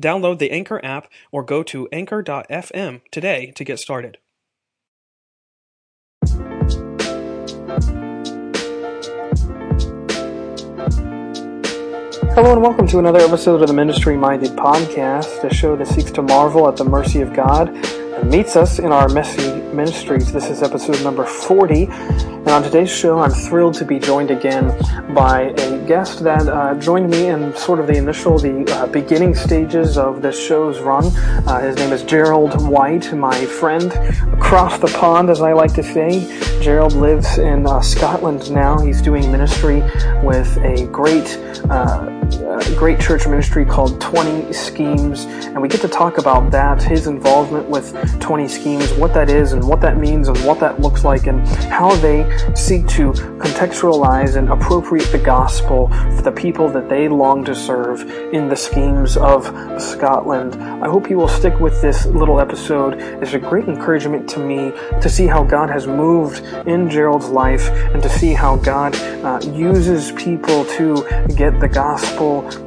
Download the Anchor app or go to anchor.fm today to get started. Hello and welcome to another episode of the Ministry Minded Podcast, a show that seeks to marvel at the mercy of God and meets us in our messy ministries. This is episode number 40. And on today's show, I'm thrilled to be joined again by a guest that uh, joined me in sort of the initial, the uh, beginning stages of this show's run. Uh, his name is Gerald White, my friend across the pond, as I like to say. Gerald lives in uh, Scotland now. He's doing ministry with a great uh, a great church ministry called 20 Schemes, and we get to talk about that, his involvement with 20 Schemes, what that is, and what that means, and what that looks like, and how they seek to contextualize and appropriate the gospel for the people that they long to serve in the schemes of Scotland. I hope you will stick with this little episode. It's a great encouragement to me to see how God has moved in Gerald's life and to see how God uh, uses people to get the gospel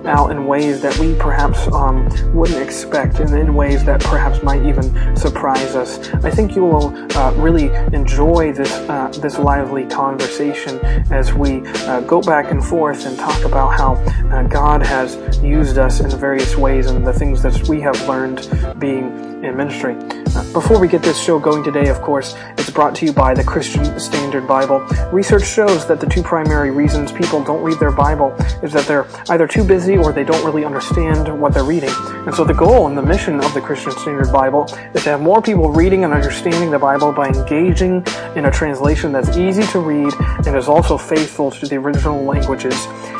out in ways that we perhaps um, wouldn't expect and in ways that perhaps might even surprise us. I think you will uh, really enjoy this uh, this lively conversation as we uh, go back and forth and talk about how uh, God has used us in various ways and the things that we have learned being in ministry. Uh, before we get this show going today, of course, it's brought to you by the Christian Standard Bible. Research shows that the two primary reasons people don't read their Bible is that they're either too busy or they don't really understand what they're reading. And so the goal and the mission of the Christian Standard Bible is to have more people reading and understanding the Bible by engaging in a translation that's easy to read and is also faithful to the original languages.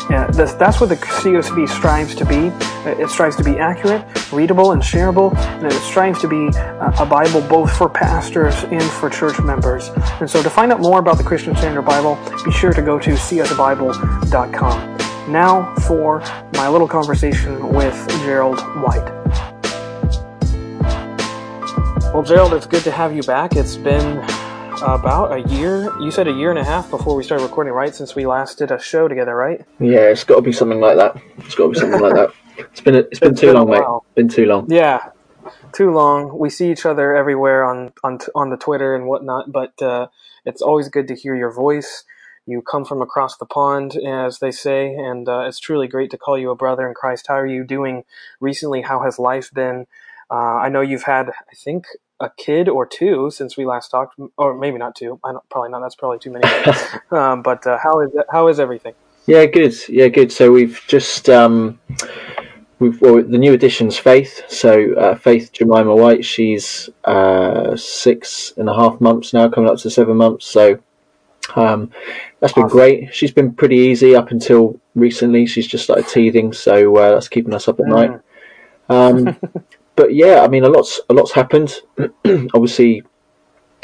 Uh, that's, that's what the CSB strives to be. Uh, it strives to be accurate, readable, and shareable, and it strives to be uh, a Bible both for pastors and for church members. And so to find out more about the Christian Standard Bible, be sure to go to csbible.com. Now for my little conversation with Gerald White. Well, Gerald, it's good to have you back. It's been about a year. You said a year and a half before we started recording, right? Since we last did a show together, right? Yeah, it's got to be something like that. It's got to be something like that. It's been it's been, too long, mate. Been too long. Yeah, too long. We see each other everywhere on on on the Twitter and whatnot, but uh, it's always good to hear your voice. You come from across the pond, as they say, and uh, it's truly great to call you a brother in Christ. How are you doing recently? How has life been? Uh, I know you've had, I think, a kid or two since we last talked, or maybe not two. I don't, probably not. That's probably too many. um, but uh, how is how is everything? Yeah, good. Yeah, good. So we've just um, we've well, the new addition's Faith. So uh, Faith Jemima White, she's uh, six and a half months now, coming up to seven months. So um, that's been awesome. great. She's been pretty easy up until recently. She's just started teething, so uh, that's keeping us up at mm. night. Um, but yeah, I mean, a lot's a lot's happened. Obviously,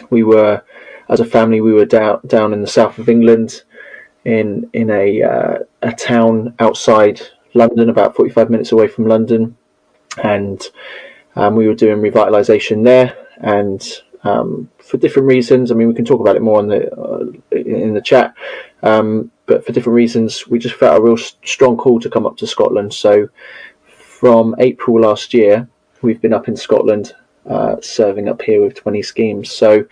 we were as a family we were down down in the south of England, in in a uh, a town outside London, about forty five minutes away from London, and um, we were doing revitalisation there. And um, for different reasons, I mean, we can talk about it more in the uh, in the chat. Um, but for different reasons, we just felt a real strong call to come up to Scotland. So from April last year, we've been up in Scotland, uh, serving up here with 20 schemes. So,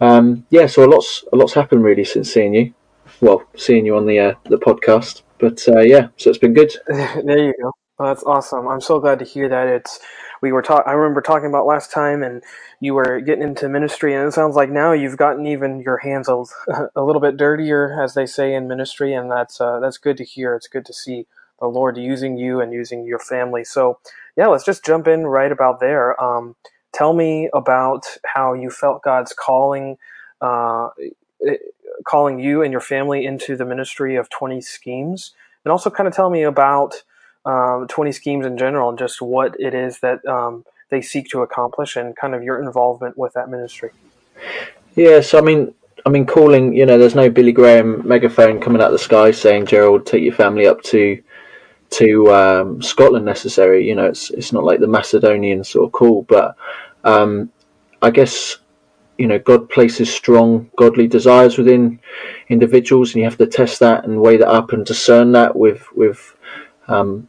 um, yeah, so a lot's a lot's happened really since seeing you. Well, seeing you on the uh, the podcast, but uh, yeah, so it's been good. there you go. Well, that's awesome. I'm so glad to hear that. It's we were talking. I remember talking about last time, and you were getting into ministry, and it sounds like now you've gotten even your hands a, a little bit dirtier, as they say in ministry, and that's uh, that's good to hear. It's good to see the Lord using you and using your family. So, yeah, let's just jump in right about there. Um, tell me about how you felt God's calling, uh, calling you and your family into the ministry of Twenty Schemes, and also kind of tell me about um, 20 schemes in general and just what it is that um, they seek to accomplish and kind of your involvement with that ministry. Yeah, so I mean, I mean, calling, you know, there's no Billy Graham megaphone coming out of the sky saying, Gerald, take your family up to to um, Scotland necessary. You know, it's it's not like the Macedonian sort of call, but um, I guess you know God places strong godly desires within individuals, and you have to test that and weigh that up and discern that with with um,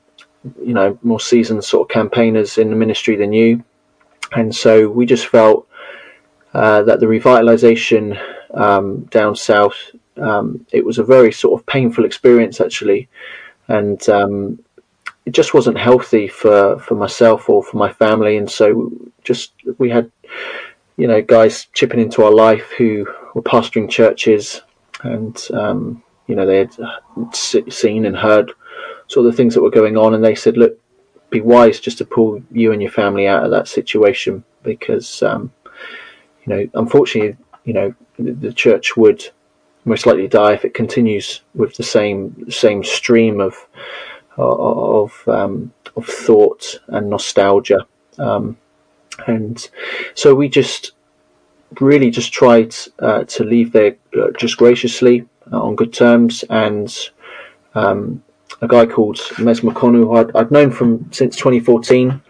you know more seasoned sort of campaigners in the ministry than you, and so we just felt uh, that the revitalization um, down south um, it was a very sort of painful experience actually, and um, it just wasn't healthy for for myself or for my family, and so just we had you know guys chipping into our life who were pastoring churches and um, you know they had seen and heard sort of the things that were going on, and they said, look, be wise just to pull you and your family out of that situation because, um, you know, unfortunately, you know, the church would most likely die if it continues with the same same stream of of um, of thought and nostalgia, um, and so we just really just tried uh, to leave there uh, just graciously uh, on good terms and um, a guy called Mez McConnell, who I'd, I'd, known from since 2014.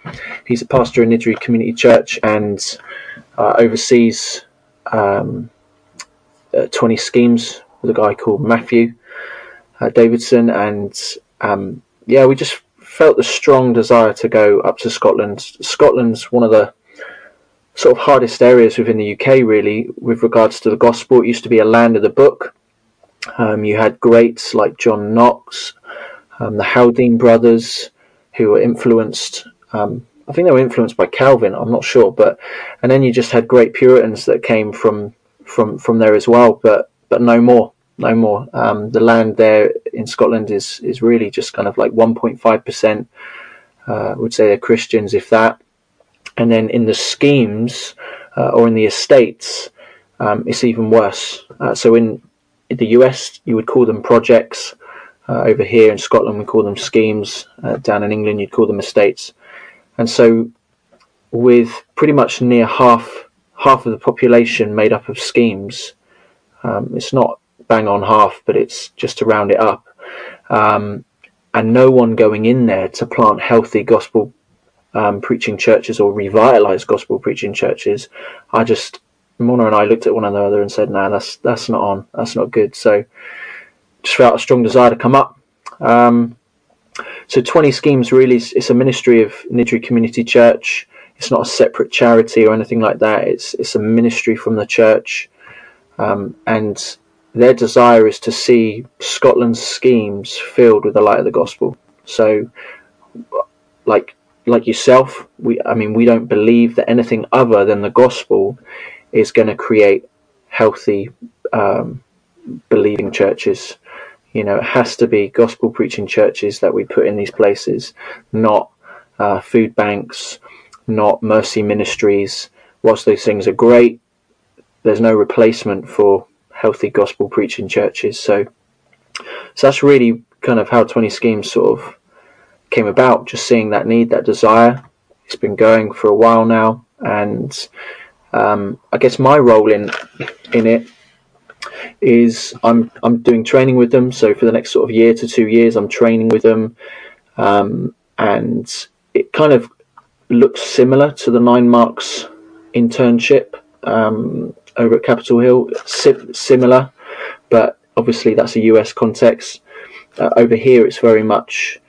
He's a pastor in Niddrie Community Church and uh, oversees um, uh, 20 schemes with a guy called Matthew uh, Davidson. And um, yeah, we just felt the strong desire to go up to Scotland. Scotland's one of the sort of hardest areas within the UK, really, with regards to the gospel. It used to be a land of the book. Um, you had greats like John Knox, um, the Haldane brothers, who were influenced. Um, I think they were influenced by Calvin. I'm not sure, but and then you just had great Puritans that came from from from there as well, but but no more, no more. Um, the land there in Scotland is is really just kind of like 1.5 percent. Uh, would say they're Christians, if that. And then in the schemes uh, or in the estates, um, it's even worse. Uh, so in, the US, you would call them projects. Uh, over here in Scotland, we call them schemes. Uh, down in England, you'd call them estates. And so, with pretty much near half half of the population made up of schemes, um, it's not bang on half, but it's just to round it up. Um, and no one going in there to plant healthy gospel um, preaching churches or revitalize gospel preaching churches. I just Mona and I looked at one another and said, "No, nah, that's that's not on. That's not good." So just felt a strong desire to come up. Um, so 20 schemes really is, it's a ministry of Niddrie Community Church. It's not a separate charity or anything like that. It's it's a ministry from the church, um, and their desire is to see Scotland's schemes filled with the light of the gospel. So, like like yourself, we I mean we don't believe that anything other than the gospel is going to create healthy um, believing churches. You know, it has to be gospel preaching churches that we put in these places, not uh, food banks, not mercy ministries. Whilst those things are great, there's no replacement for healthy gospel preaching churches. So, so that's really kind of how 20 schemes sort of came about. Just seeing that need, that desire. It's been going for a while now, and um, I guess my role in in it is I'm I'm doing training with them. So for the next sort of year to two years, I'm training with them, um, and it kind of looks similar to the Nine Marks internship um, over at Capitol Hill. Si- similar, but obviously that's a US context. Uh, over here, it's very much,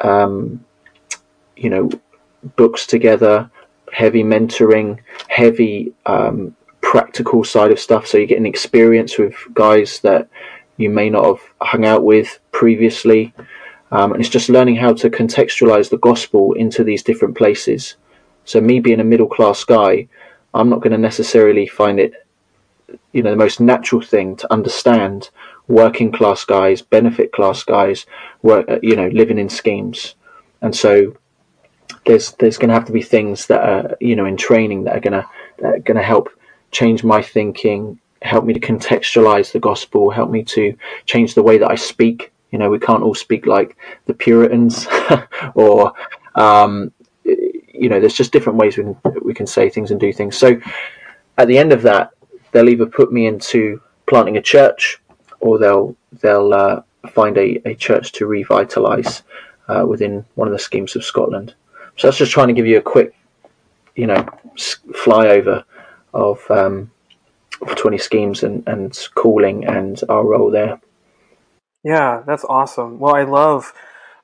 um, you know, books together, heavy mentoring, heavy um, practical side of stuff. So you get an experience with guys that you may not have hung out with previously. Um, and it's just learning how to contextualize the gospel into these different places. So me being a middle class guy, I'm not going to necessarily find it, you know, the most natural thing to understand working class guys, benefit class guys, work, uh, you know, living in schemes, and so there's there's going to have to be things that are you know in training that are going to that are going to help change my thinking, help me to contextualize the gospel, help me to change the way that I speak. You know, we can't all speak like the Puritans, or um, you know, there's just different ways we can we can say things and do things. So at the end of that, they'll either put me into planting a church, or they'll they'll uh, find a, a church to revitalize uh, within one of the schemes of Scotland. So that's just trying to give you a quick, you know, flyover of um, 20 schemes and, and calling and our role there. Yeah, that's awesome. Well, I love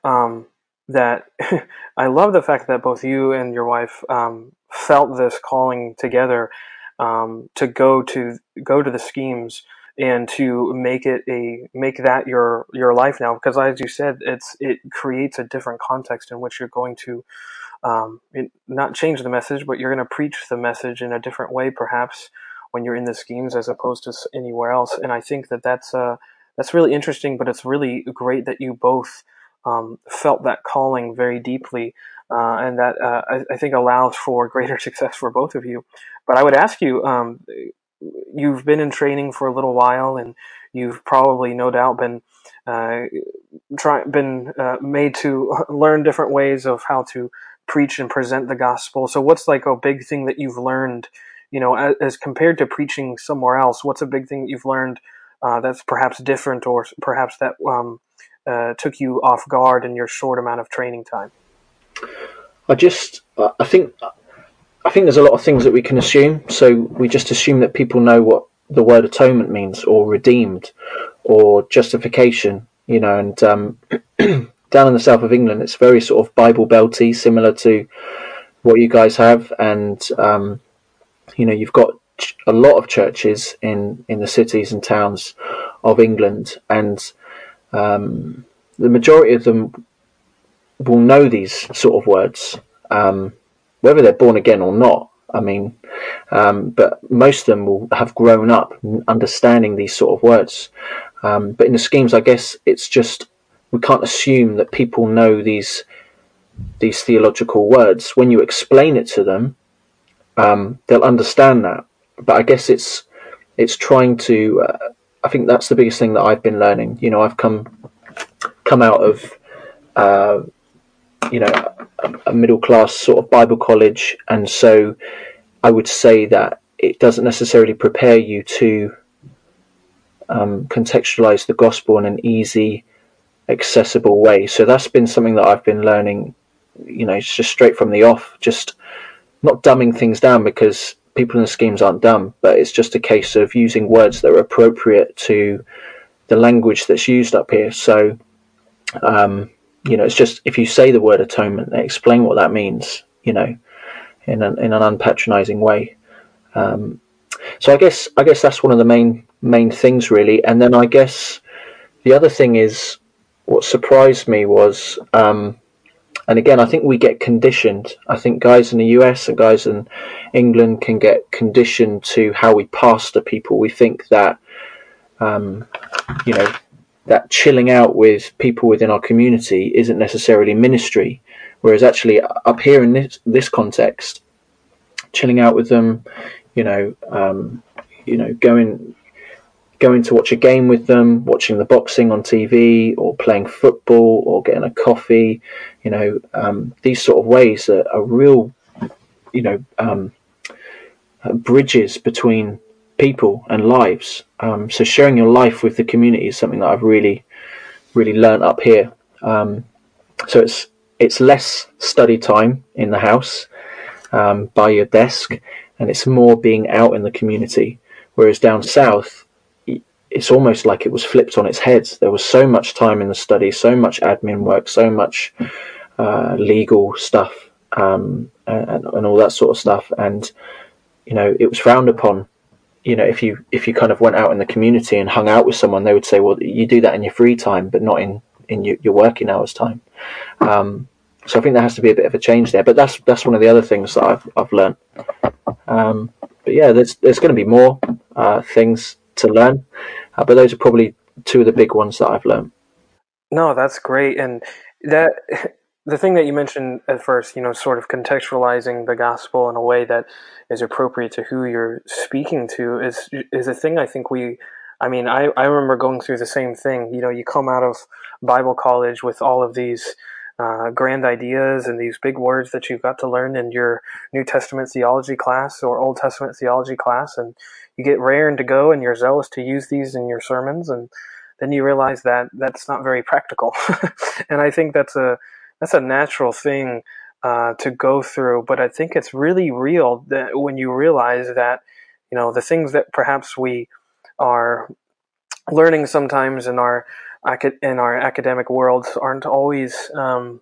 um, that. I love the fact that both you and your wife um, felt this calling together um, to go to go to the schemes and to make it a make that your your life now because as you said it's it creates a different context in which you're going to um, not change the message but you're going to preach the message in a different way perhaps when you're in the schemes as opposed to anywhere else and i think that that's uh that's really interesting but it's really great that you both um, felt that calling very deeply uh, and that uh, I, I, think allows for greater success for both of you but i would ask you um, you've been in training for a little while, and you've probably, no doubt, been uh, try, been uh, made to learn different ways of how to preach and present the gospel. So, what's like a big thing that you've learned? You know, as, as compared to preaching somewhere else, what's a big thing that you've learned uh, that's perhaps different, or perhaps that um, uh, took you off guard in your short amount of training time? I just, I think I think there's a lot of things that we can assume. So we just assume that people know what the word atonement means, or redeemed, or justification. You know, and um, down in the south of England, it's very sort of Bible belty, similar to what you guys have, and um, you know, you've got a lot of churches in in the cities and towns of England, and um, the majority of them will know these sort of words. Um, whether they're born again or not. I mean, um, but most of them will have grown up understanding these sort of words. Um, but in the schemes, I guess it's just we can't assume that people know these these theological words. When you explain it to them, um, they'll understand that. But I guess it's it's trying to. Uh, I think that's the biggest thing that I've been learning. You know, I've come come out of uh, you know a middle class sort of Bible college, and so I would say that it doesn't necessarily prepare you to um, contextualize the gospel in an easy, accessible way. So that's been something that I've been learning. You know, it's just straight from the off, just not dumbing things down because people in the schemes aren't dumb, but it's just a case of using words that are appropriate to the language that's used up here. So, um, you know, it's just if you say the word atonement, explain what that means, you know, in an in an unpatronizing way. Um, so I guess I guess that's one of the main main things really, and then I guess the other thing is what surprised me was, um, and again I think we get conditioned. I think guys in the US and guys in England can get conditioned to how we pastor people. We think that um, you know that chilling out with people within our community isn't necessarily ministry. Whereas actually up here in this this context, chilling out with them, you know, um, you know, going going to watch a game with them, watching the boxing on TV, or playing football, or getting a coffee, you know, um, these sort of ways are, are real, you know, um, bridges between people and lives. Um, so sharing your life with the community is something that I've really, really learned up here. Um, so it's it's less study time in the house um, by your desk, and it's more being out in the community. Whereas down south, it's almost like it was flipped on its head. There was so much time in the study, so much admin work, so much uh, legal stuff, um, and, and all that sort of stuff, and you know it was frowned upon you know, if you if you kind of went out in the community and hung out with someone, they would say, "Well, you do that in your free time, but not in in your, your working hours time." Um, so I think there has to be a bit of a change there. But that's that's one of the other things that I've I've learned. Um, but yeah, there's there's going to be more uh, things to learn, uh, but those are probably two of the big ones that I've learned. No, that's great, and that the thing that you mentioned at first, you know, sort of contextualizing the gospel in a way that is appropriate to who you're speaking to is is a thing I think we I mean, I, I remember going through the same thing. You know, you come out of Bible college with all of these uh, grand ideas and these big words that you've got to learn in your New Testament theology class or Old Testament theology class, and you get raring to go and you're zealous to use these in your sermons, and then you realize that that's not very practical. and I think that's a that's a natural thing uh, to go through, but I think it's really real that when you realize that you know the things that perhaps we are learning sometimes in our in our academic worlds aren't always um,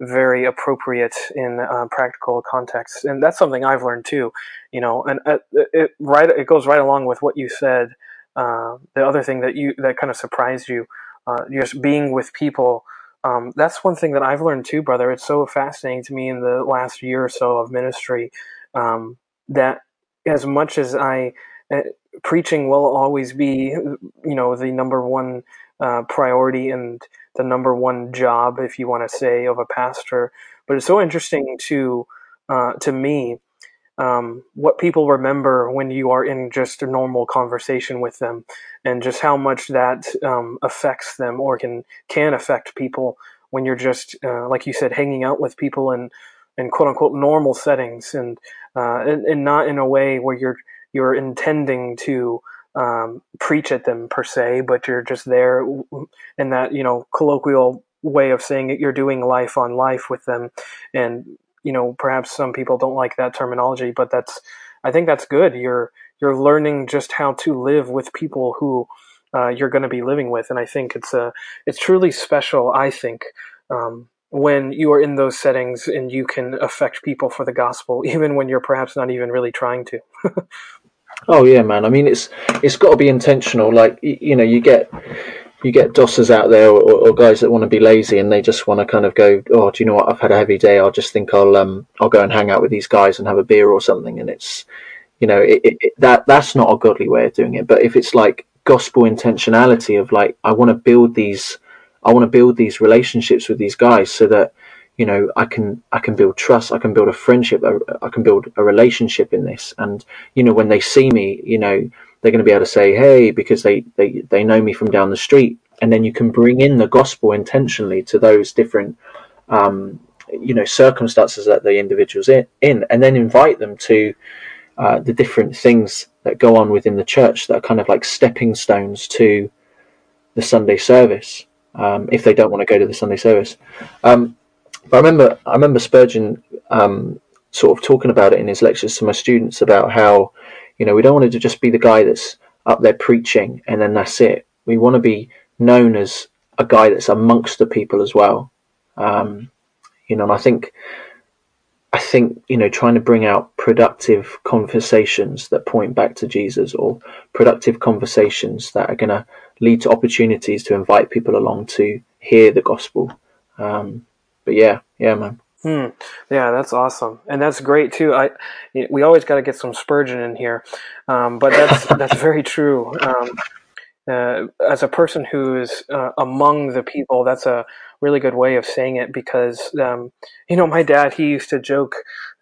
very appropriate in uh, practical contexts, and that's something I've learned too. You know, and uh, it right it goes right along with what you said. Uh, the other thing that you that kind of surprised you, uh, just being with people. Um, that's one thing that I've learned too, brother. It's so fascinating to me in the last year or so of ministry um, that as much as I uh, preaching will always be, you know, the number one uh, priority and the number one job, if you want to say, of a pastor. But it's so interesting to uh, to me um, what people remember when you are in just a normal conversation with them, and just how much that um, affects them or can can affect people when you're just uh, like you said, hanging out with people in in quote unquote normal settings and, uh, and and not in a way where you're you're intending to um, preach at them per se, but you're just there in that you know colloquial way of saying it. You're doing life on life with them, and you know perhaps some people don't like that terminology, but that's I think that's good. You're you're learning just how to live with people who uh, you're going to be living with, and I think it's a it's truly special. I think. Um, when you are in those settings and you can affect people for the gospel, even when you're perhaps not even really trying to. Oh yeah, man. I mean, it's it's got to be intentional. Like you know, you get you get dossers out there or, or guys that want to be lazy and they just want to kind of go, oh, do you know what? I've had a heavy day. I'll just think I'll um I'll go and hang out with these guys and have a beer or something. And it's you know it, it, that that's not a godly way of doing it. But if it's like gospel intentionality of like I want to build these I want to build these relationships with these guys so that you know i can i can build trust i can build a friendship i can build a relationship in this and you know when they see me you know they're going to be able to say hey because they they they know me from down the street and then you can bring in the gospel intentionally to those different um, you know circumstances that the individuals in, in and then invite them to uh, the different things that go on within the church that are kind of like stepping stones to the Sunday service um, if they don't want to go to the Sunday service. Um, but I remember, I remember Spurgeon um, sort of talking about it in his lectures to my students about how, you know, we don't want to just be the guy that's up there preaching and then that's it. We want to be known as a guy that's amongst the people as well. Um, you know, and I think, I think you know, trying to bring out productive conversations that point back to Jesus, or productive conversations that are going to lead to opportunities to invite people along to hear the gospel. Um, but yeah, yeah, man. Hmm. Yeah, that's awesome, and that's great too. I we always got to get some Spurgeon in here, um, but that's that's very true. Um, uh, as a person who is uh, among the people, that's a really good way of saying it because um, you know my dad he used to joke,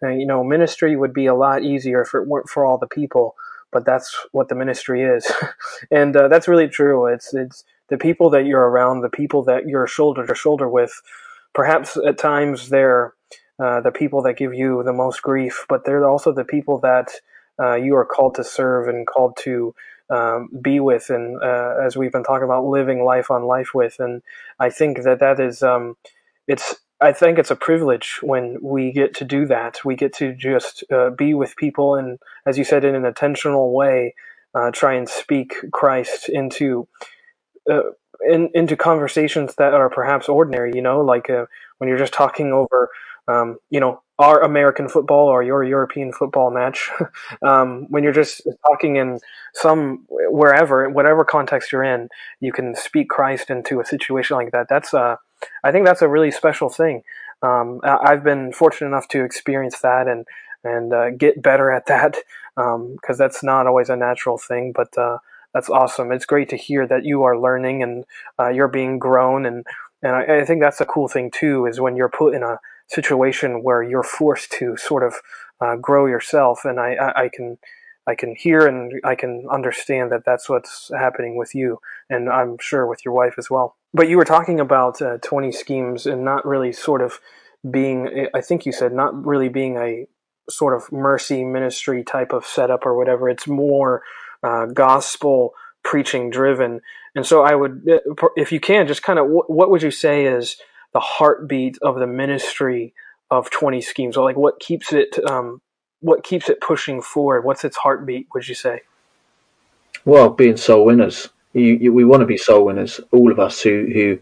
uh, you know, ministry would be a lot easier if it weren't for all the people, but that's what the ministry is, and uh, that's really true. It's it's the people that you're around, the people that you're shoulder to shoulder with perhaps at times they're uh, the people that give you the most grief, but they're also the people that uh, you are called to serve and called to um, be with, and uh, as we've been talking about, living life on life with. And I think that that is um, it's. I think it's a privilege when we get to do that. We get to just uh, be with people, and as you said, in an intentional way, uh, try and speak Christ into uh, in, into conversations that are perhaps ordinary, you know, like uh, when you're just talking over, um, you know, our American football or your European football match, um, when you're just talking in some wherever, whatever context you're in, you can speak Christ into a situation like that. That's uh, I think that's a really special thing. Um, I've been fortunate enough to experience that and and uh, get better at that because um, that's not always a natural thing. But uh, that's awesome. It's great to hear that you are learning and uh, you're being grown, and and I, I, think that's a cool thing too. Is when you're put in a situation where you're forced to sort of uh, grow yourself, and I, I, I can. I can hear and I can understand that that's what's happening with you, and I'm sure with your wife as well. But you were talking about uh, 20 schemes and not really sort of being, I think you said, not really being a sort of mercy ministry type of setup or whatever. It's more uh, gospel preaching driven. And so I would, uh, if you can, just kind of what would you say is the heartbeat of the ministry of 20 schemes? Like what keeps it, um, what keeps it pushing forward? What's its heartbeat, would you say? Well, being soul winners. You, you, we want to be soul winners, all of us who, who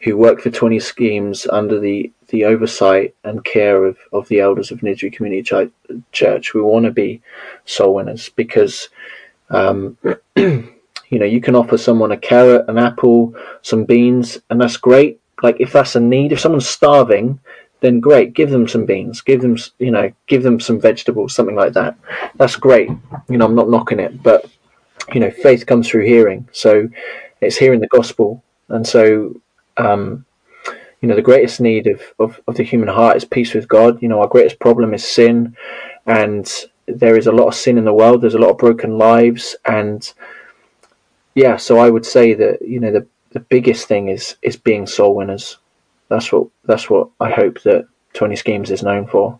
who work for 20 schemes under the, the oversight and care of, of the elders of Niddrie Community Church. We want to be soul winners because, um, you know, you can offer someone a carrot, an apple, some beans, and that's great. Like if that's a need, if someone's starving, then great, give them some beans, give them, you know, give them some vegetables, something like that. That's great. You know, I'm not knocking it, but you know, faith comes through hearing. So it's hearing the gospel. And so um, you know, the greatest need of, of, of the human heart is peace with God. You know, our greatest problem is sin, and there is a lot of sin in the world. There's a lot of broken lives, and yeah, so I would say that you know the the biggest thing is is being soul winners. That's what that's what I hope that Twenty Schemes is known for.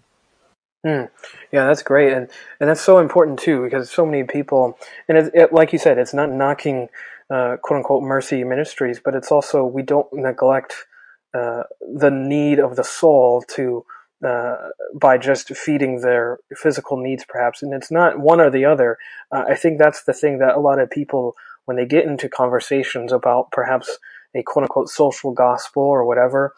Mm. Yeah, that's great, and and that's so important too because so many people, and it, it, like you said, it's not knocking uh, quote unquote mercy ministries, but it's also we don't neglect uh, the need of the soul to uh, by just feeding their physical needs, perhaps. And it's not one or the other. Uh, I think that's the thing that a lot of people, when they get into conversations about perhaps a quote unquote social gospel or whatever,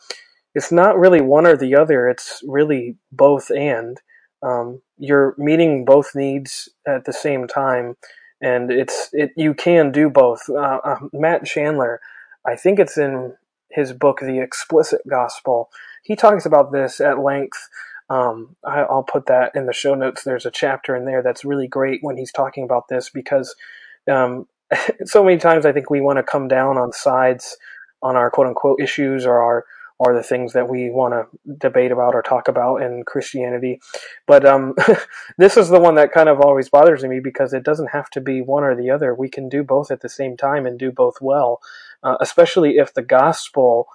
it's not really one or the other. It's really both and. Um, you're meeting both needs at the same time and it's it you can do both. Uh, uh, Matt Chandler, I think it's in his book, The Explicit Gospel. He talks about this at length. Um, I, will put that in the show notes. There's a chapter in there that's really great when he's talking about this because um, so many times I think we want to come down on sides on our quote unquote issues or our are the things that we want to debate about or talk about in Christianity. But um, this is the one that kind of always bothers me because it doesn't have to be one or the other. We can do both at the same time and do both well, uh, especially if the gospel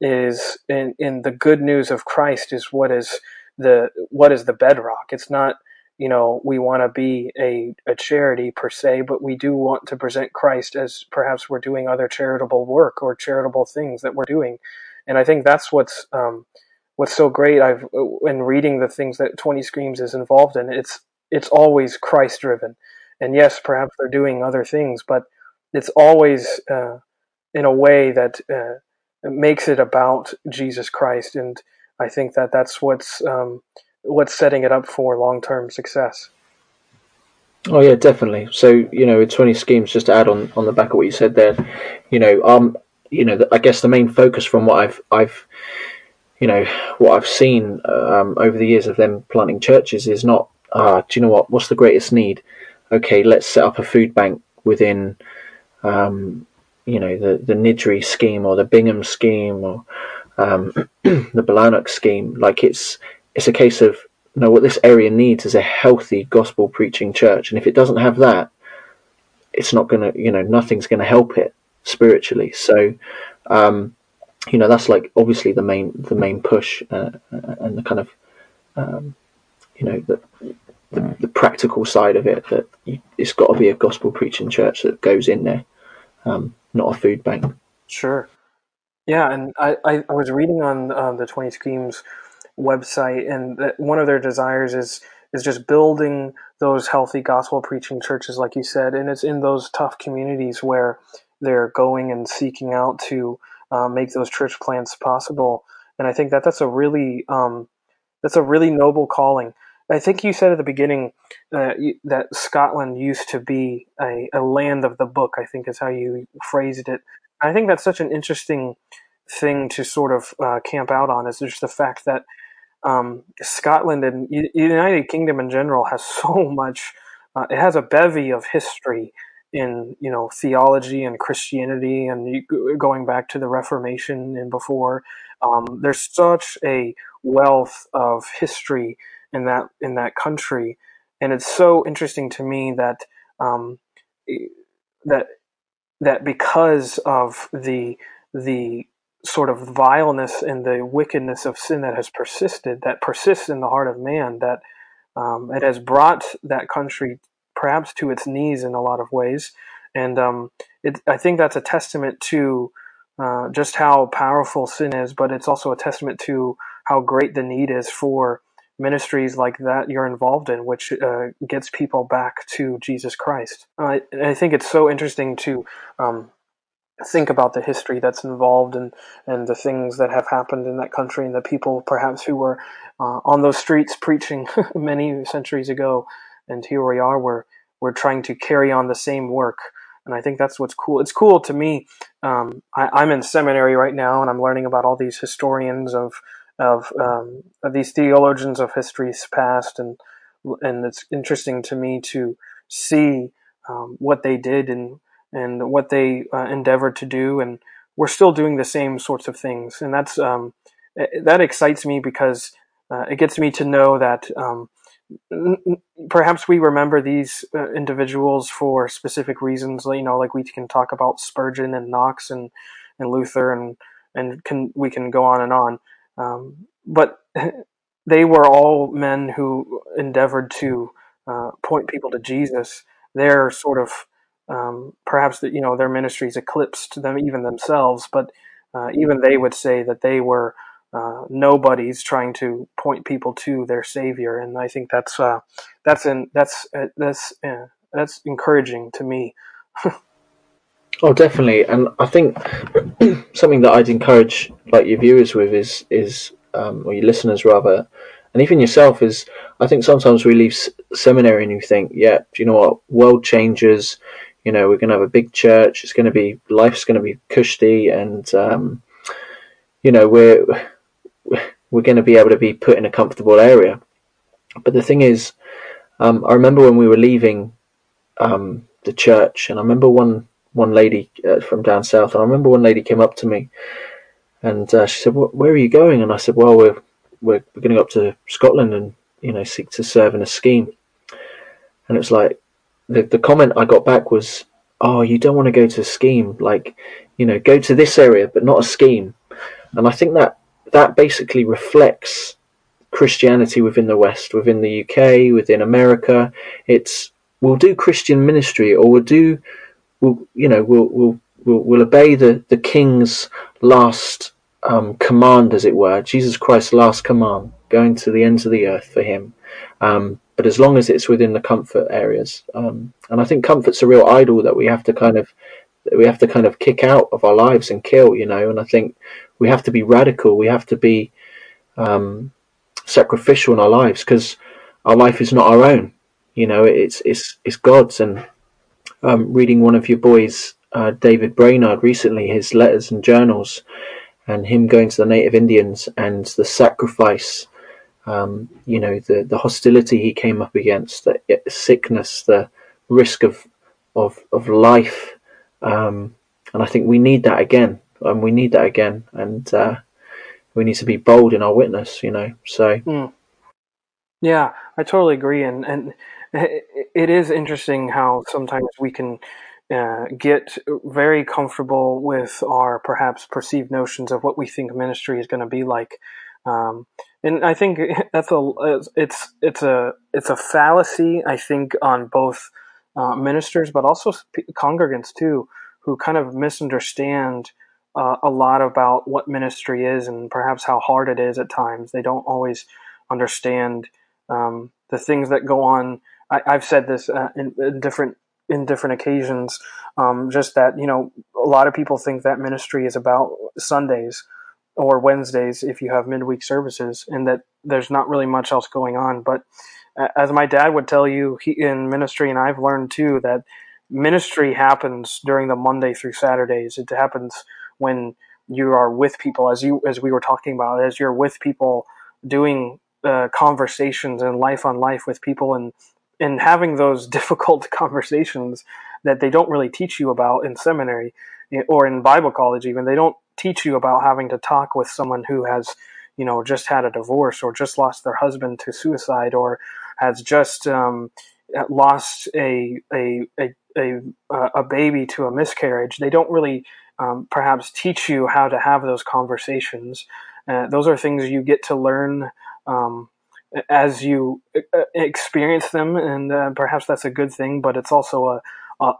is in, in the good news of Christ is what is the what is the bedrock. It's not you know we want to be a, a charity per se, but we do want to present Christ as perhaps we're doing other charitable work or charitable things that we're doing and I think that's what's um, what's so great. I've in reading the things that Twenty Schemes is involved in. It's it's always Christ driven, and yes, perhaps they're doing other things, but it's always uh, in a way that uh, makes it about Jesus Christ, and I think that that's what's um, what's setting it up for long term success. Oh yeah, definitely. So you know, twenty schemes. Just to add on on the back of what you said there, you know, um, you know, I guess the main focus from what I've I've you know what I've seen um, over the years of them planting churches is not ah, do you know what? What's the greatest need? Okay, let's set up a food bank within um, you know the the Niddrie scheme or the Bingham scheme or um, the Barlanark scheme. Like it's it's a case of you know what this area needs is a healthy gospel preaching church, and if it doesn't have that, it's not gonna you know nothing's gonna help it spiritually. So, um, you know, that's like obviously the main the main push uh, and the kind of um, you know the, the, the practical side of it that you, it's got to be a gospel preaching church that goes in there, um, not a food bank. Sure. Yeah, and I, I, I was reading on uh, the Twenty Schemes website, and that one of their desires is is just building those healthy gospel preaching churches, like you said, and it's in those tough communities where they're going and seeking out to uh, make those church plants possible. And I think that that's a really um, that's a really noble calling. I think you said at the beginning uh, that Scotland used to be a, a, land of the book. I think is how you phrased it. I think that's such an interesting thing to sort of uh, camp out on is just the fact that um, Scotland and U- United Kingdom in general has so much. Uh, it has a bevy of history in you know theology and Christianity, and going back to the Reformation and before. Um, there's such a wealth of history in that in that country, and it's so interesting to me that um, that that because of the the sort of vileness and the wickedness of sin that has persisted, that persists in the heart of man, that um, it has brought that country perhaps to its knees in a lot of ways. And um, it, I think that's a testament to uh, just how powerful sin is, but it's also a testament to how great the need is for ministries like that you're involved in, which uh, gets people back to Jesus Christ. Uh, I think it's so interesting to um, think about the history that's involved and, and the things that have happened in that country and the people perhaps who were uh, on those streets preaching many centuries ago. And here we are, we're, we're trying to carry on the same work. And I think that's what's cool. It's cool to me. Um, I, am in seminary right now and I'm learning about all these historians of, of, um, of these theologians of history's past. And, and it's interesting to me to see um, what they did and and what they uh, endeavored to do, and we're still doing the same sorts of things, and that's um, that excites me because uh, it gets me to know that um, perhaps we remember these uh, individuals for specific reasons. You know, like we can talk about Spurgeon and Knox and and Luther, and and can we can go on and on, um, but they were all men who endeavored to uh, point people to Jesus. They're sort of um, perhaps that you know their ministries eclipsed them even themselves, but uh, even they would say that they were uh, nobodies trying to point people to their Savior, and I think that's uh, that's in, that's uh, that's uh, that's encouraging to me. oh, definitely, and I think something that I'd encourage like your viewers with is is um, or your listeners rather, and even yourself is I think sometimes we leave seminary and you think, yeah, do you know what, world changes, you know, we're going to have a big church. It's going to be life's going to be cushy, and um, you know, we're we're going to be able to be put in a comfortable area. But the thing is, um, I remember when we were leaving um, the church, and I remember one one lady uh, from down south, and I remember one lady came up to me, and uh, she said, "Where are you going?" And I said, "Well, we're we're, we're going to go up to Scotland and you know seek to serve in a scheme." And it's like, the, the comment I got back was, "Oh, you don't want to go to a scheme, like, you know, go to this area, but not a scheme." And I think that that basically reflects Christianity within the West, within the UK, within America. It's we'll do Christian ministry, or we'll do, we'll you know, we'll we'll we'll, we'll obey the the King's last um, command, as it were, Jesus Christ's last command, going to the ends of the earth for Him. Um, but as long as it's within the comfort areas. Um, and I think comfort's a real idol that we have to kind of we have to kind of kick out of our lives and kill, you know. And I think we have to be radical. We have to be um, sacrificial in our lives because our life is not our own. You know, it's it's it's God's. And um, reading one of your boys, uh, David Brainerd, recently, his letters and journals, and him going to the native Indians and the sacrifice um, you know, the, the hostility he came up against, the sickness, the risk of of of life, um, and I think we need that again, and we need that again, and uh, we need to be bold in our witness, you know. So, mm. yeah, I totally agree, and and it is interesting how sometimes we can. Uh, get very comfortable with our perhaps perceived notions of what we think ministry is going to be like, um, and I think that's a it's it's a it's a fallacy. I think on both uh, ministers, but also congregants too, who kind of misunderstand uh, a lot about what ministry is and perhaps how hard it is at times. They don't always understand um, the things that go on. I, have said this uh, in, in, different in different occasions. Um, just that you know, a lot of people think that ministry is about Sundays or Wednesdays if you have midweek services, and that there's not really much else going on. But as my dad would tell you he, in ministry, and I've learned too, that ministry happens during the Monday through Saturdays. It happens when you are with people as you as we were talking about as you're with people doing uh, conversations and life on life with people and and having those difficult conversations that they don't really teach you about in seminary or in Bible college even they don't teach you about having to talk with someone who has you know just had a divorce or just lost their husband to suicide or has just um, lost a, a a a a baby to a miscarriage. They don't really um, perhaps teach you how to have those conversations. Uh, those are things you get to learn um, as you uh, experience them, and uh, perhaps that's a good thing. But it's also a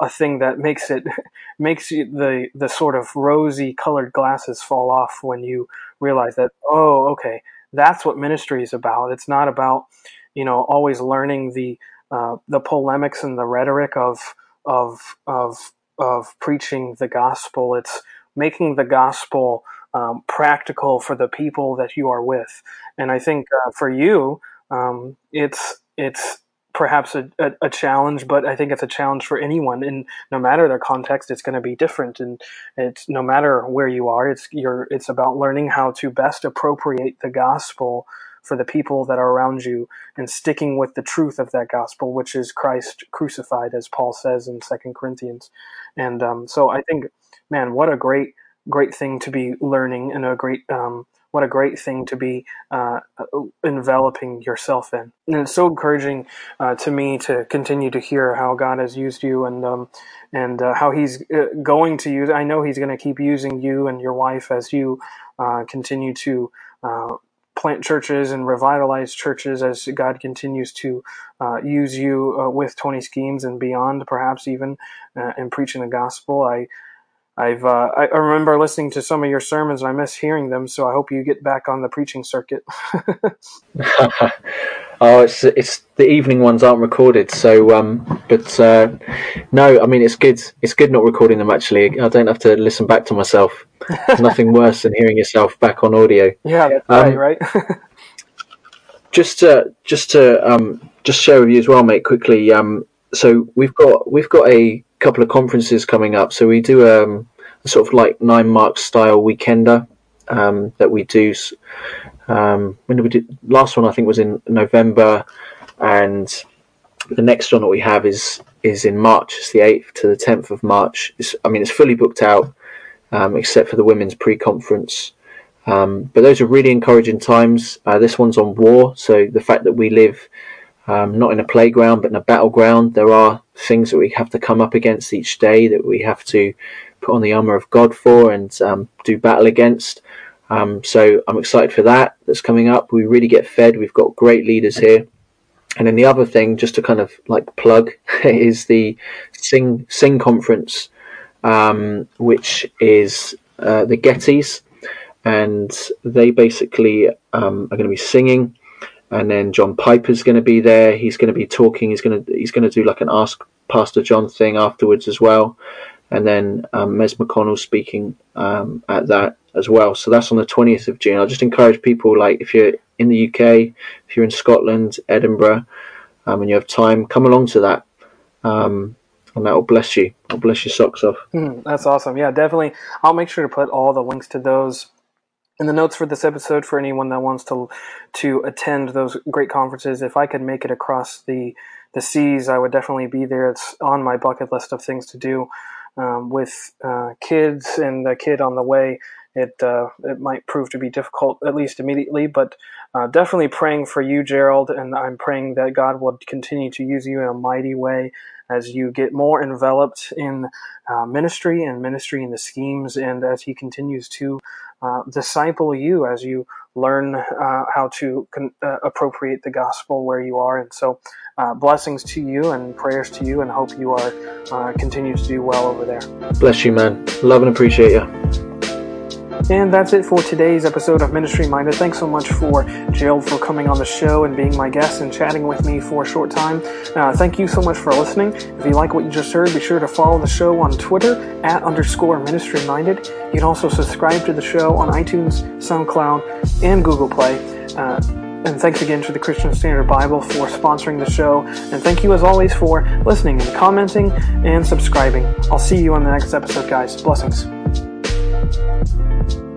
a thing that makes it makes the the sort of rosy colored glasses fall off when you realize that oh okay that's what ministry is about. It's not about you know always learning the uh, the polemics and the rhetoric of of of of preaching the gospel. It's making the gospel um, practical for the people that you are with. And I think uh, for you, um, it's it's perhaps a, a, a, challenge, but I think it's a challenge for anyone. And no matter their context, it's going to be different. And it's no matter where you are, it's you're it's about learning how to best appropriate the gospel for the people that are around you and sticking with the truth of that gospel, which is Christ crucified, as Paul says in Second Corinthians. And um, so I think, man, what a great great thing to be learning and a great um, what a great thing to be uh, enveloping yourself in. And it's so encouraging uh, to me to continue to hear how God has used you and um, and uh, how He's uh, going to use. I know He's going to keep using you and your wife as you uh, continue to. Uh, plant churches and revitalize churches as God continues to use you with Twenty Schemes and beyond, perhaps even in preaching the gospel. I I've uh, I remember listening to some of your sermons and I miss hearing them. So I hope you get back on the preaching circuit. oh, it's it's the evening ones aren't recorded. So, um, but uh, no, I mean it's good. It's good not recording them. Actually, I don't have to listen back to myself. There's nothing worse than hearing yourself back on audio. Yeah, um, right, right. just to just to um, just share with you as well, mate. Quickly, um, so we've got we've got a couple of conferences coming up. So we do um, sort of like nine mark style weekender um, that we do. Um, when did we do? Last one I think was in November, and the next one that we have is is in March. It's the eighth to the tenth of March. It's, I mean, it's fully booked out, um, except for the women's pre-conference. Um, but those are really encouraging times. Uh, this one's on war, so the fact that we live um, not in a playground but in a battleground, there are things that we have to come up against each day that we have to put on the armor of God for and um, do battle against. Um, so I'm excited for that. That's coming up. We really get fed. We've got great leaders here. And then the other thing, just to kind of like plug, is the Sing Sing conference, um, which is uh, the Gettys, and they basically um, are going to be singing. And then John Piper's going to be there. He's going to be talking. He's going to he's going to do like an Ask Pastor John thing afterwards as well and then um, McConnell speaking um, at that as well. So that's on the 20th of June. I'll just encourage people, like if you're in the UK, if you're in Scotland, Edinburgh, um, and you have time, come along to that. Um, and that will bless you. I'll bless your socks off. Mm, that's awesome. Yeah, definitely. I'll make sure to put all the links to those in the notes for this episode for anyone that wants to to attend those great conferences. If I could make it across the the seas, I would definitely be there. It's on my bucket list of things to do um, with uh, kids and a kid on the way, it uh, it might prove to be difficult at least immediately. But uh, definitely praying for you, Gerald, and I'm praying that God will continue to use you in a mighty way as you get more enveloped in uh, ministry and ministry in the schemes, and as He continues to uh, disciple you as you learn uh, how to con- uh, appropriate the gospel where you are. And so, uh, blessings to you and prayers to you, and hope you are uh, continue to do well over there. Bless you, man. Love and appreciate you. And that's it for today's episode of Ministry Minded. Thanks so much for Jill for coming on the show and being my guest and chatting with me for a short time. Uh, thank you so much for listening. If you like what you just heard, be sure to follow the show on Twitter at underscore Ministry Minded. You can also subscribe to the show on iTunes, SoundCloud, and Google Play. Uh, and thanks again to the Christian Standard Bible for sponsoring the show. And thank you as always for listening and commenting and subscribing. I'll see you on the next episode, guys. Blessings. フフフ。